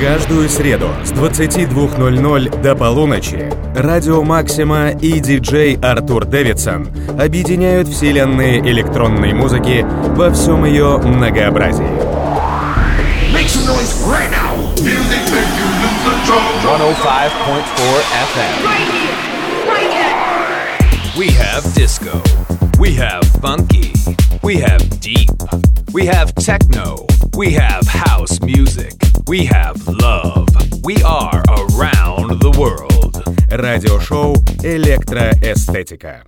Каждую среду с 22.00 до полуночи Радио Максима и диджей Артур Дэвидсон объединяют вселенные электронной музыки во всем ее многообразии. Make some noise right now. Music make you lose control. 105.4 FM. Right here, right here. We have disco. We have funky. We have deep. We have techno. We have house music. We have love. We are around the world. Радиошоу «Электроэстетика».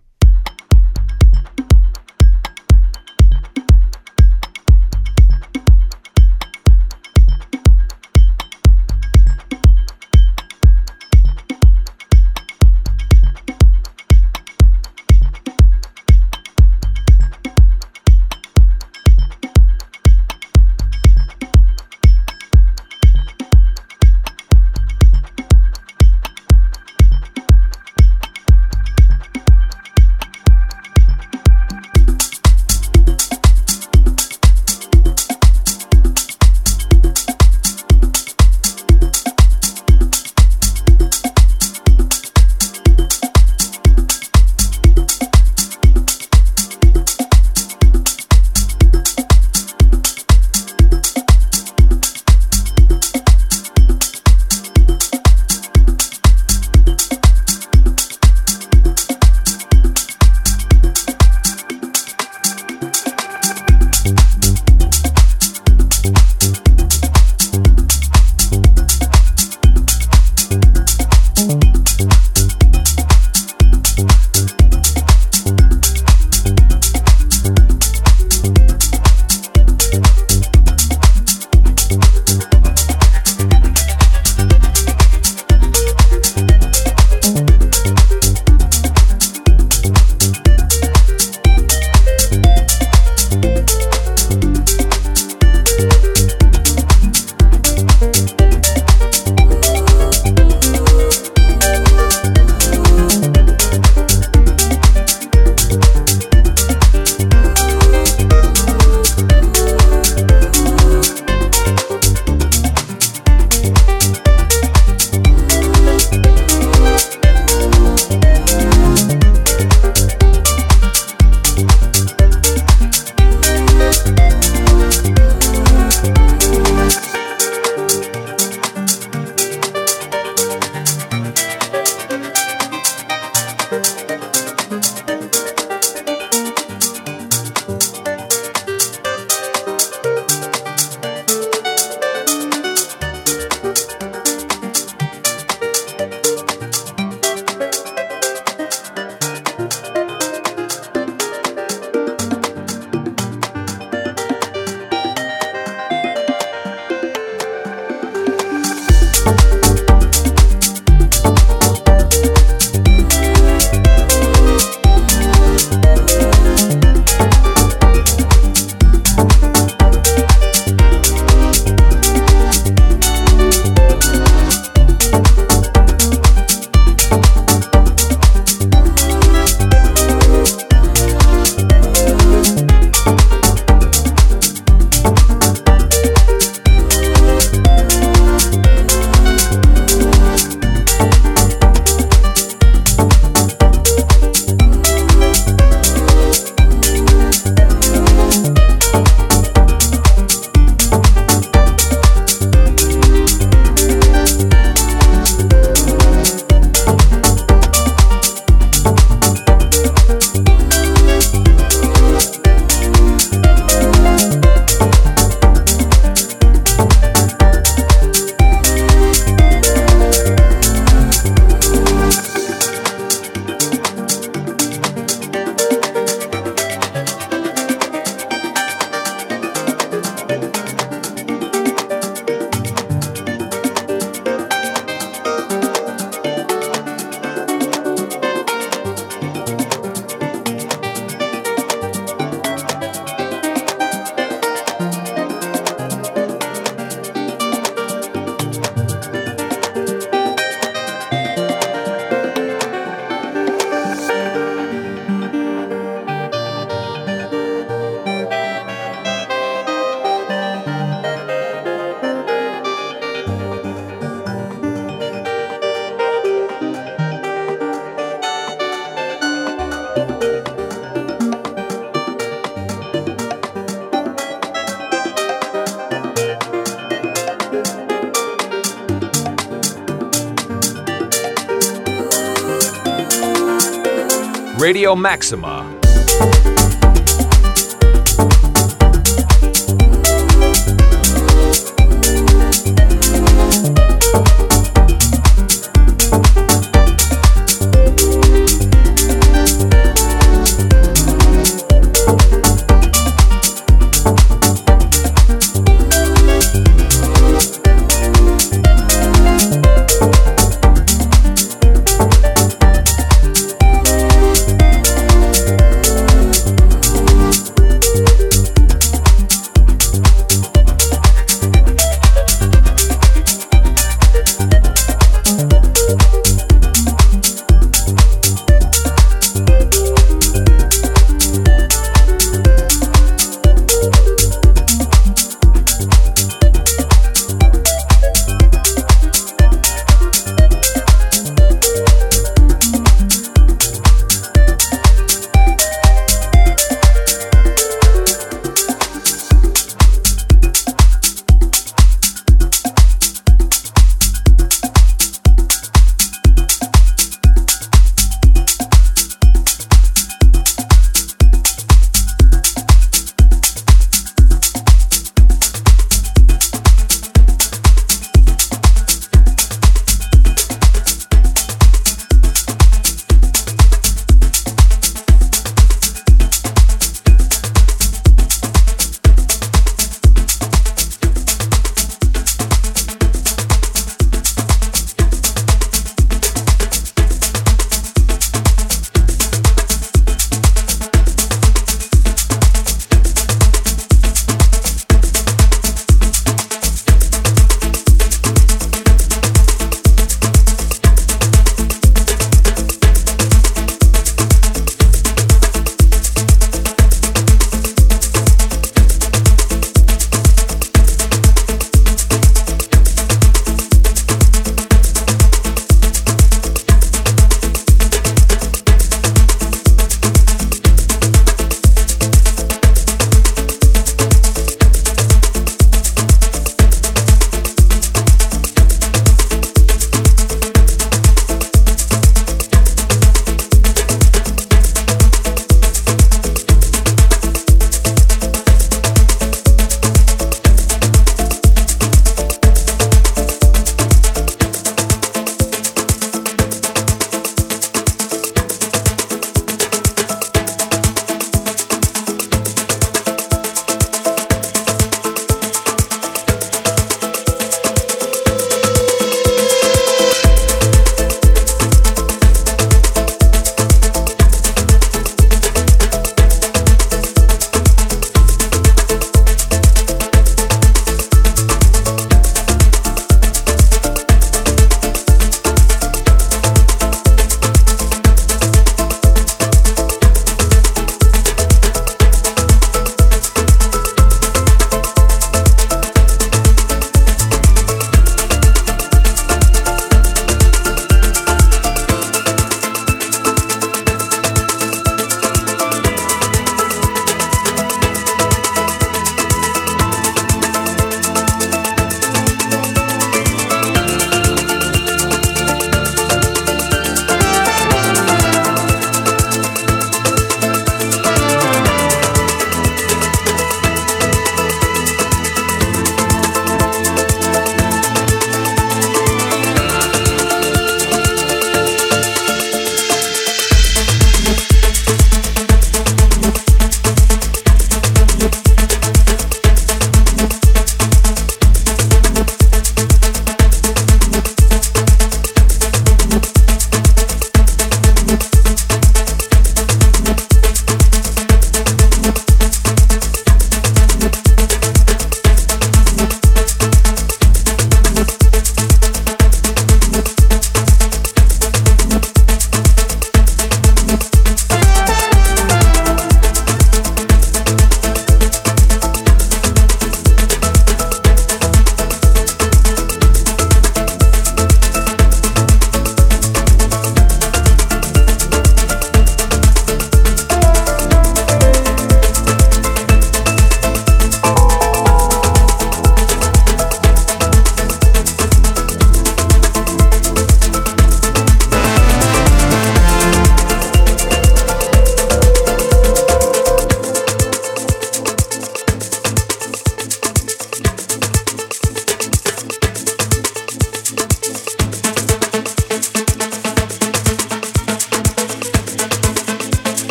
Maxima.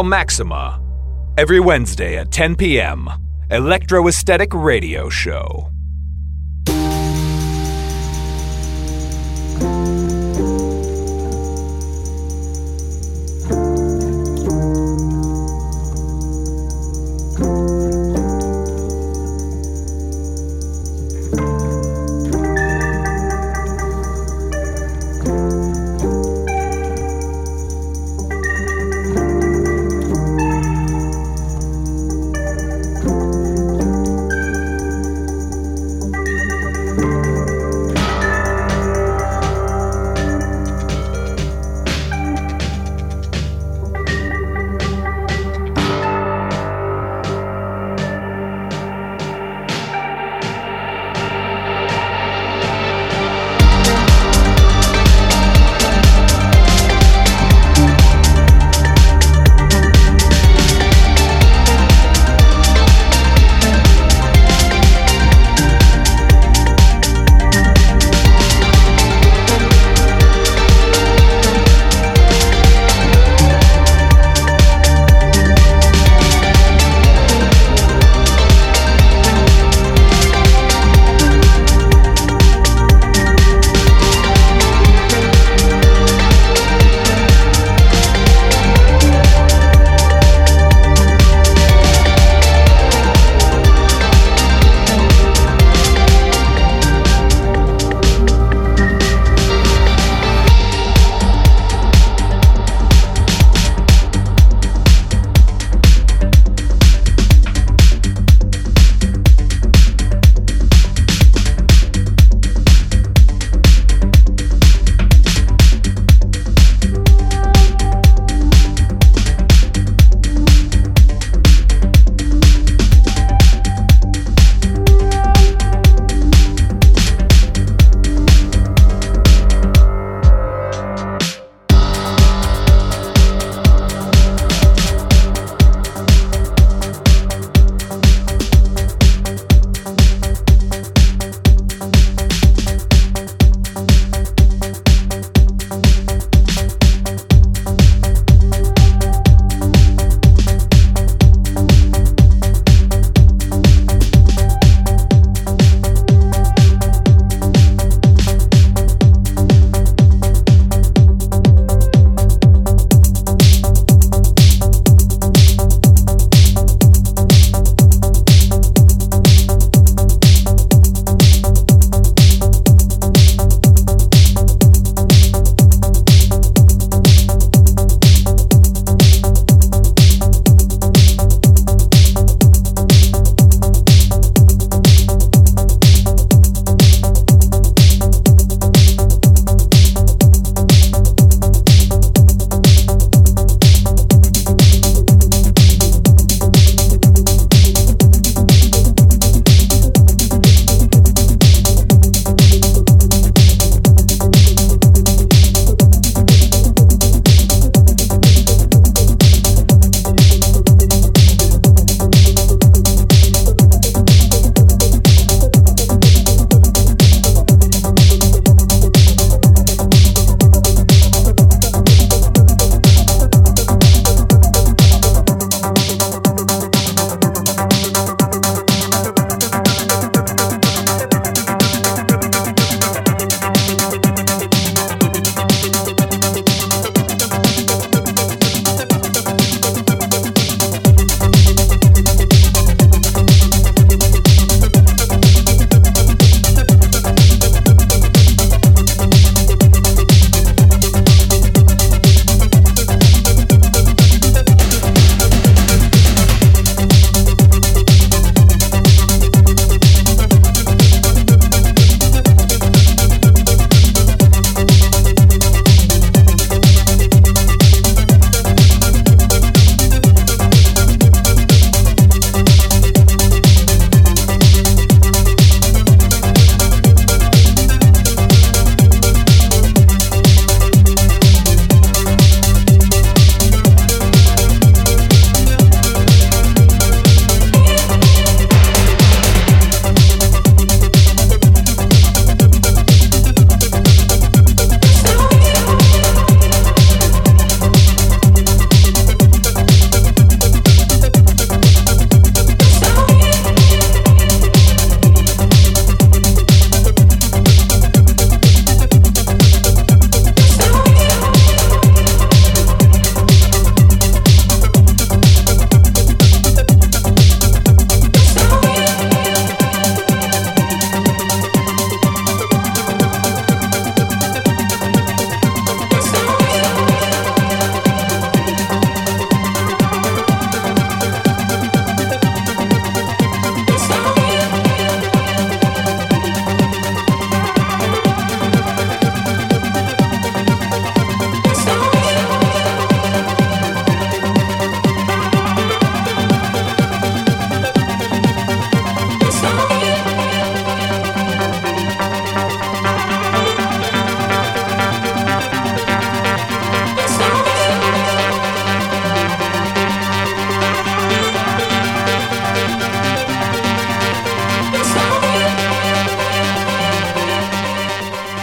Radio Maxima. Every Wednesday at 10 p.m. Electro Esthetic Radio Show.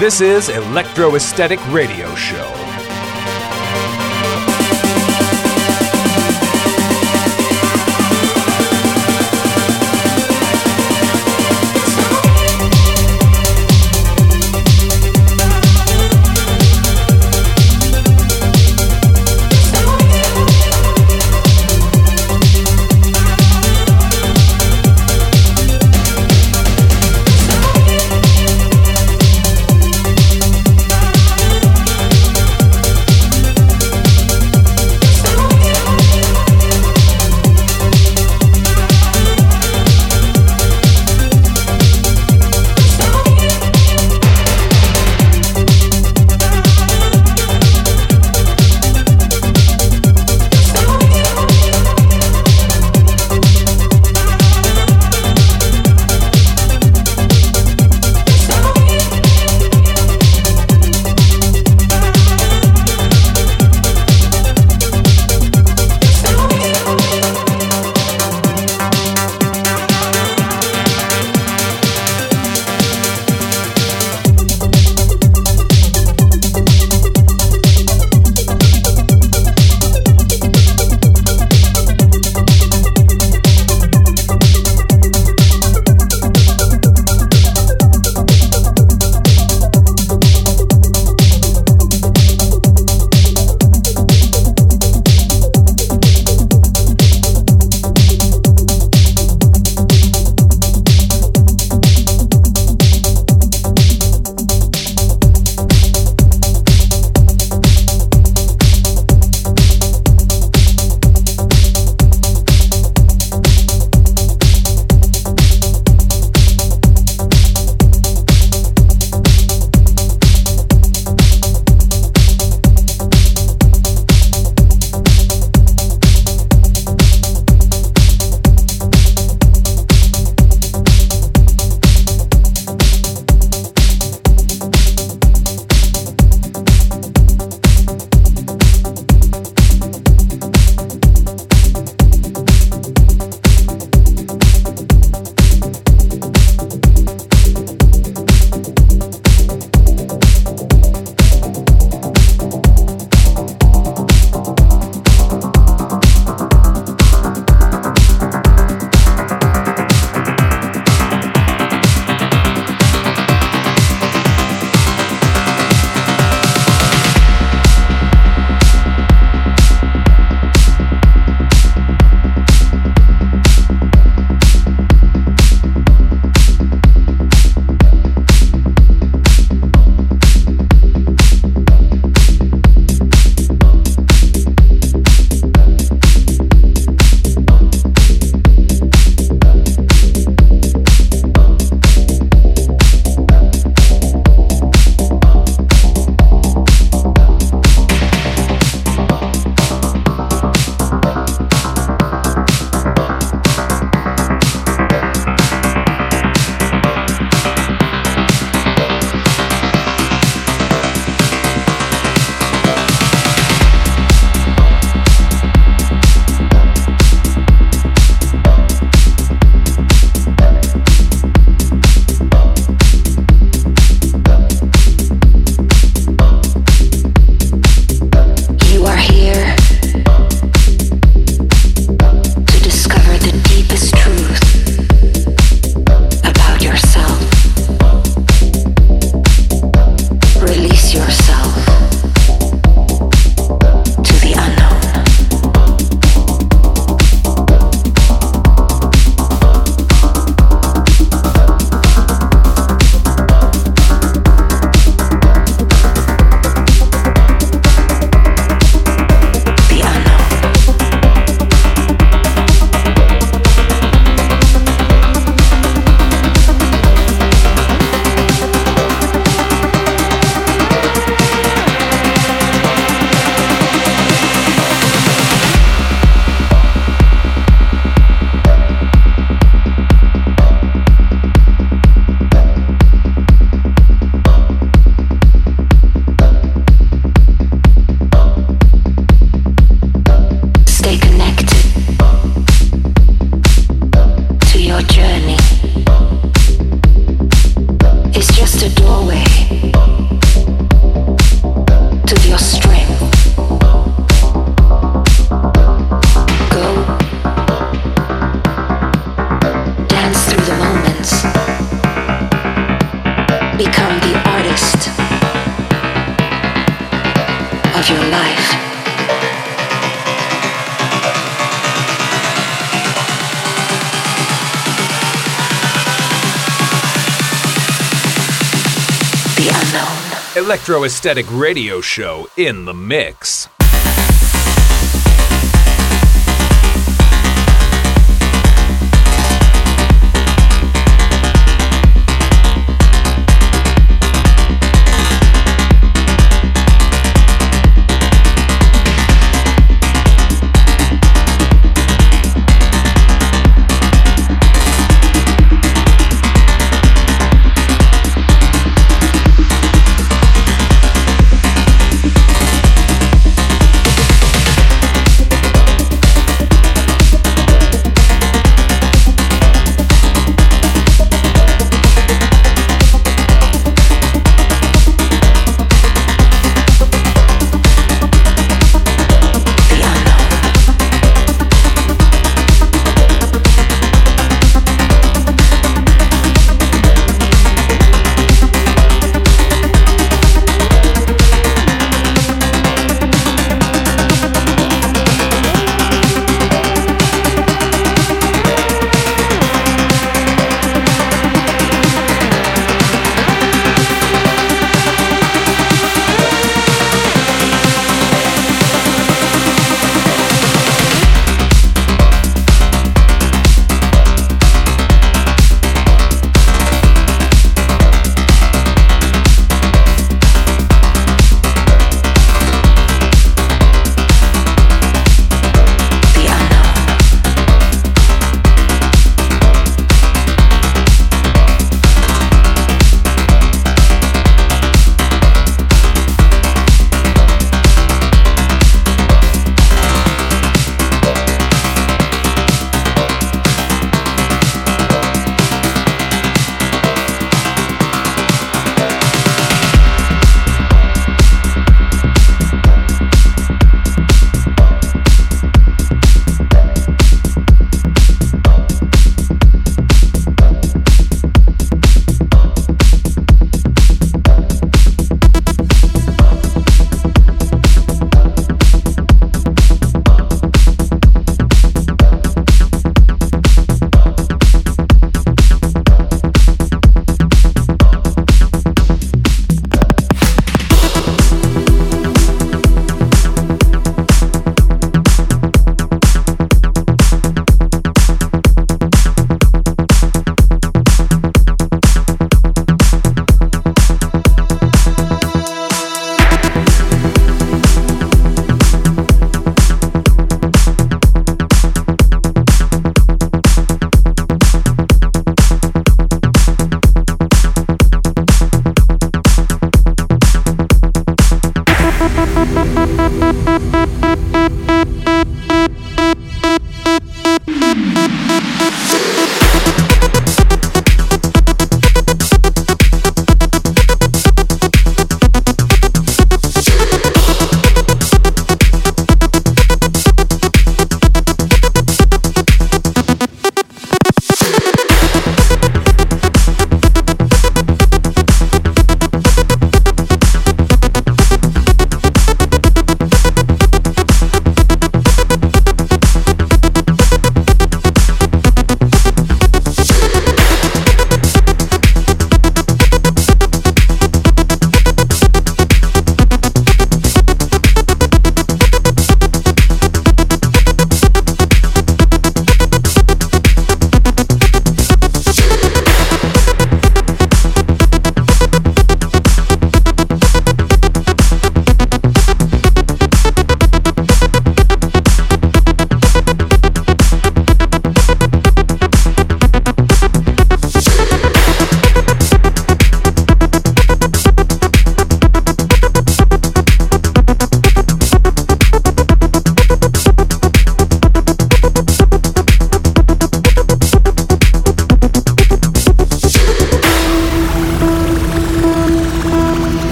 This is Electro Esthetic Radio Show. Unknown. Electro Esthetic Radio Show in the mix.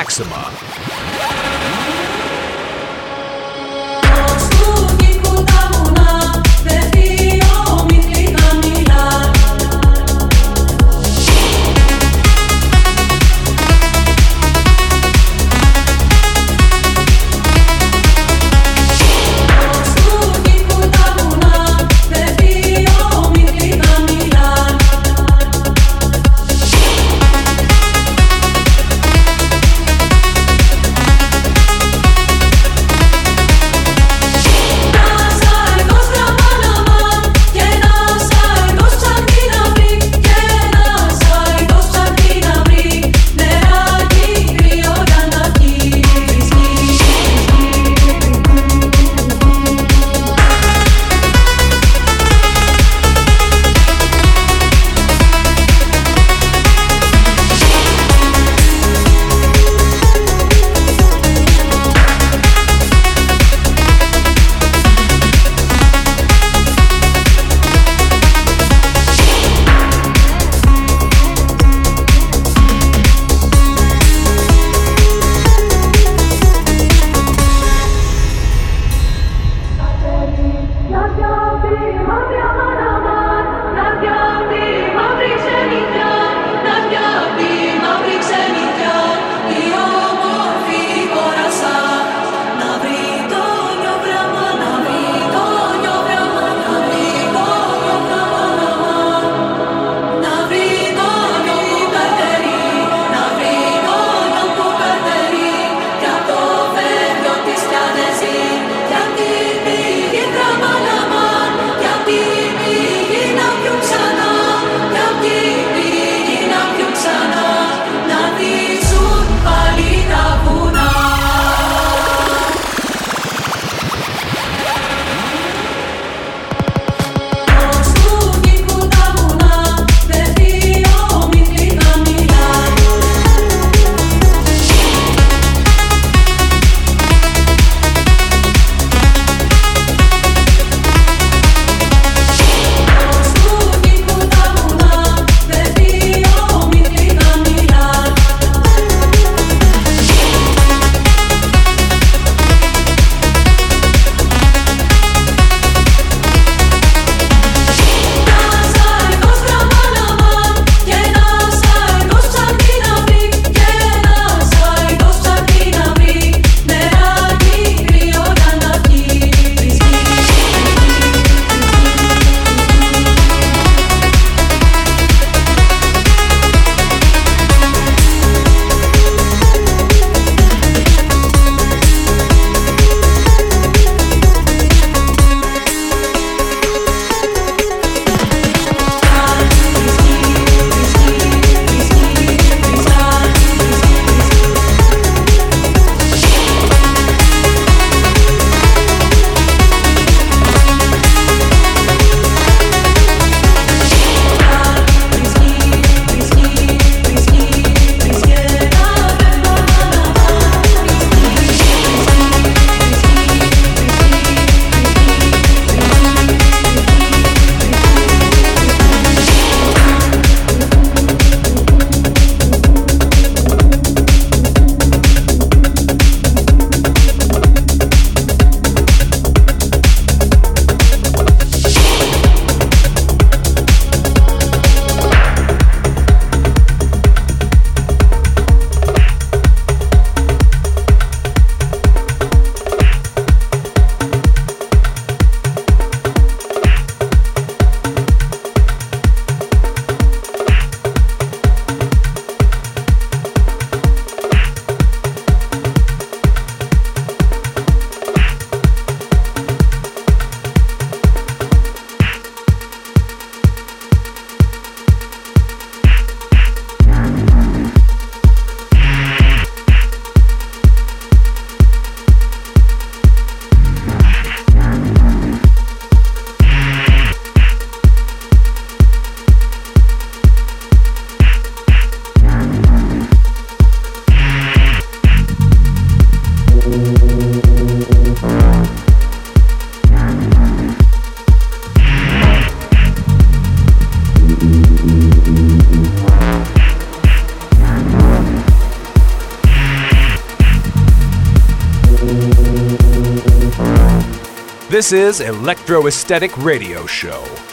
Maxima. This is Electro Esthetic Radio Show.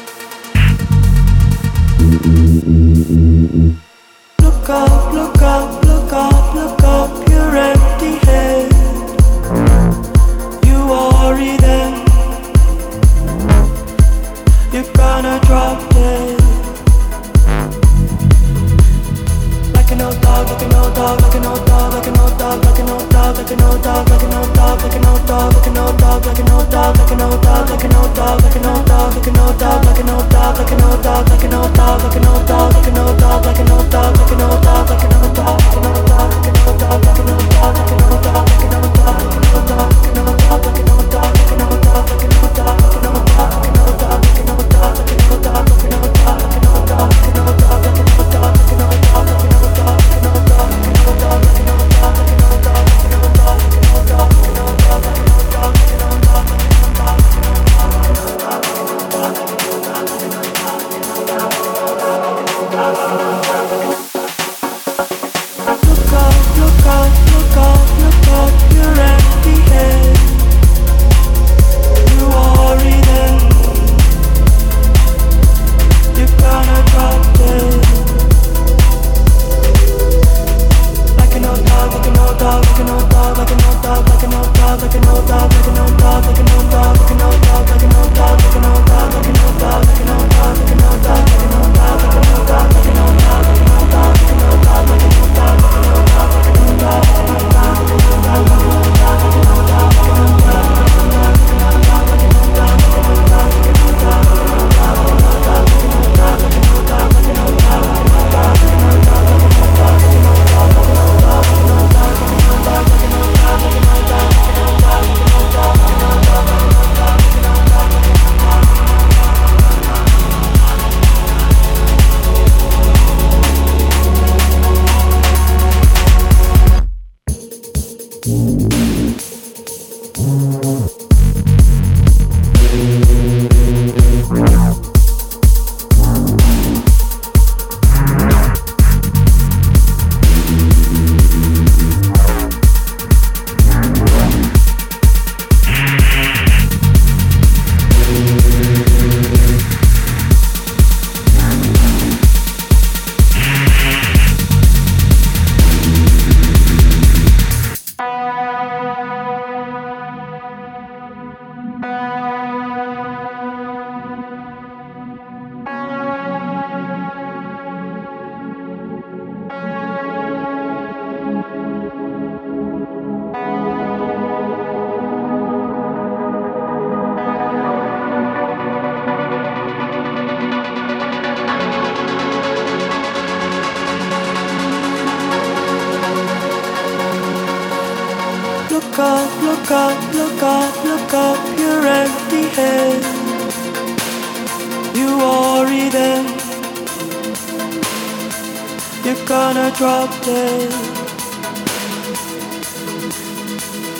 drop dead.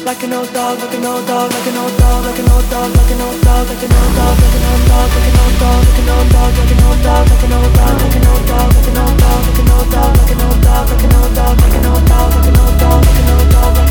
Like an old dog, like an old dog, like an old dog, like an old dog, like an old dog, like an old dog, like an old dog, like an old dog, like an old dog, like an old dog, like an old dog, like an old dog, like an old dog, like an old dog, like an old dog, like an old dog, like an old dog, like an old dog, like an old dog, like an old dog.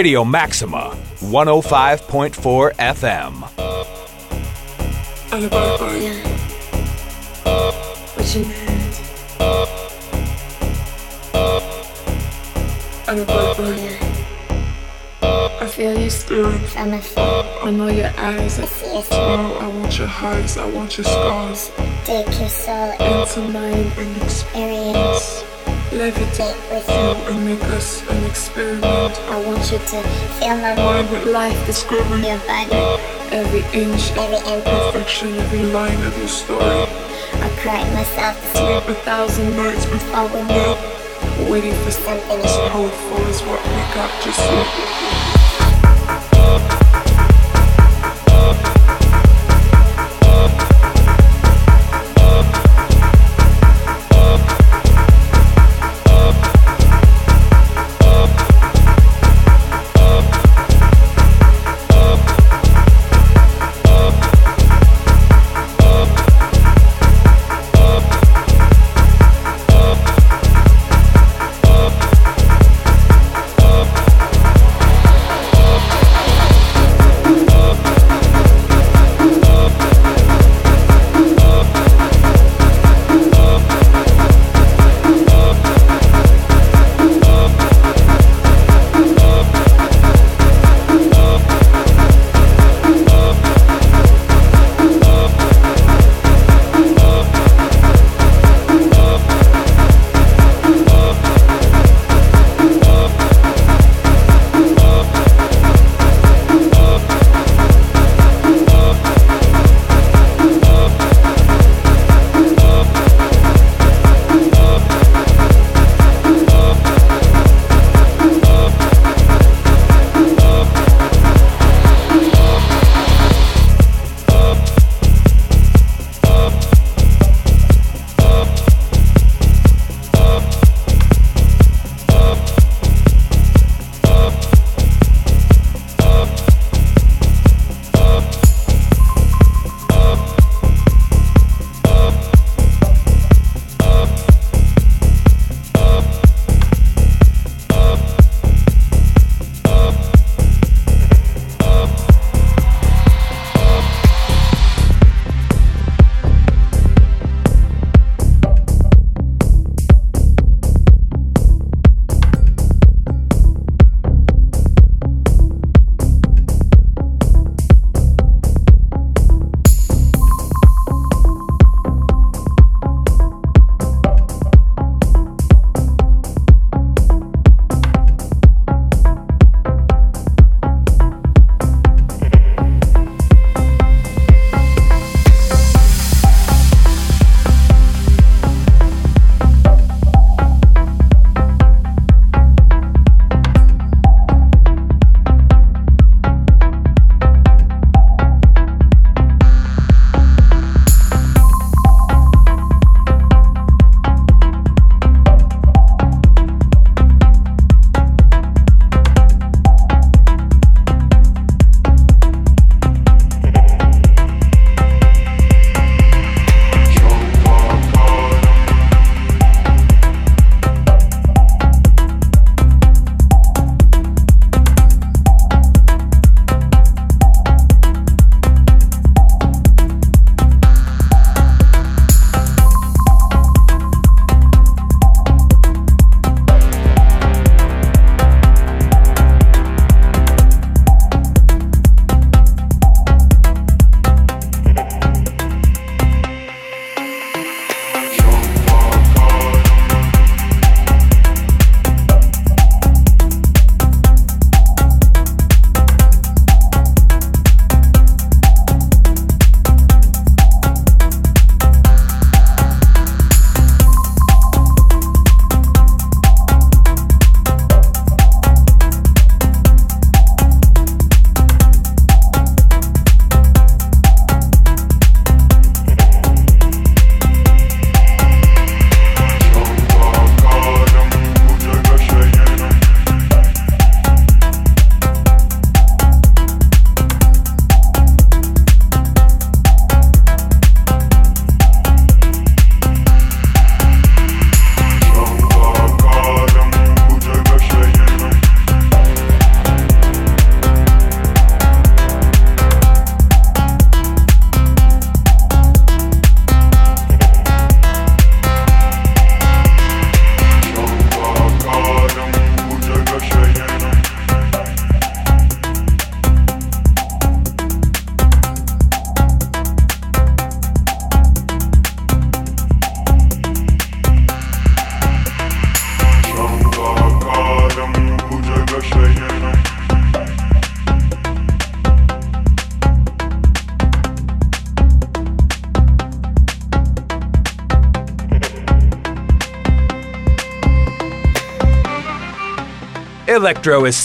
Radio Maxima, 105.4 FM. On the bye What you need? On the bye I feel you staring from afar. I know your eyes. I see your smile. I want your highs. I want your scars. Take your soul into mine and experience levitate with you um, and make us an experiment. Um, I want you to feel my mind with um, life discovering your body. Every inch, every imperfection, every line of your story. I cried myself to sleep a thousand nights before we met, waiting for something as powerful as what we got just yet.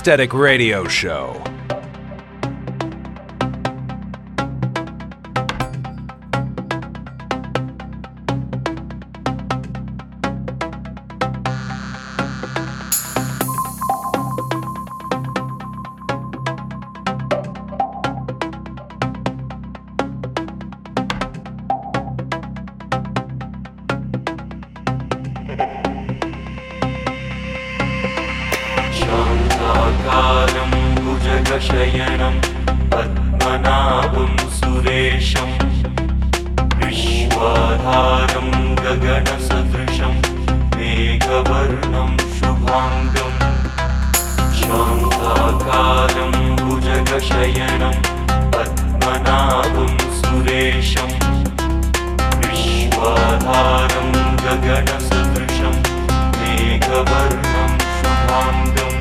Aesthetic radio show. शयनम् पद्मनाभं Suresh विश्वाधारं गगनसदृशं मेघवर्णं शुभाङ्गं शान्ताकारं भुजगशयनं पद्मनाभं सुरेशं विश्वाधारं गगनसदृशं मेघवर्णं शुभाङ्गम्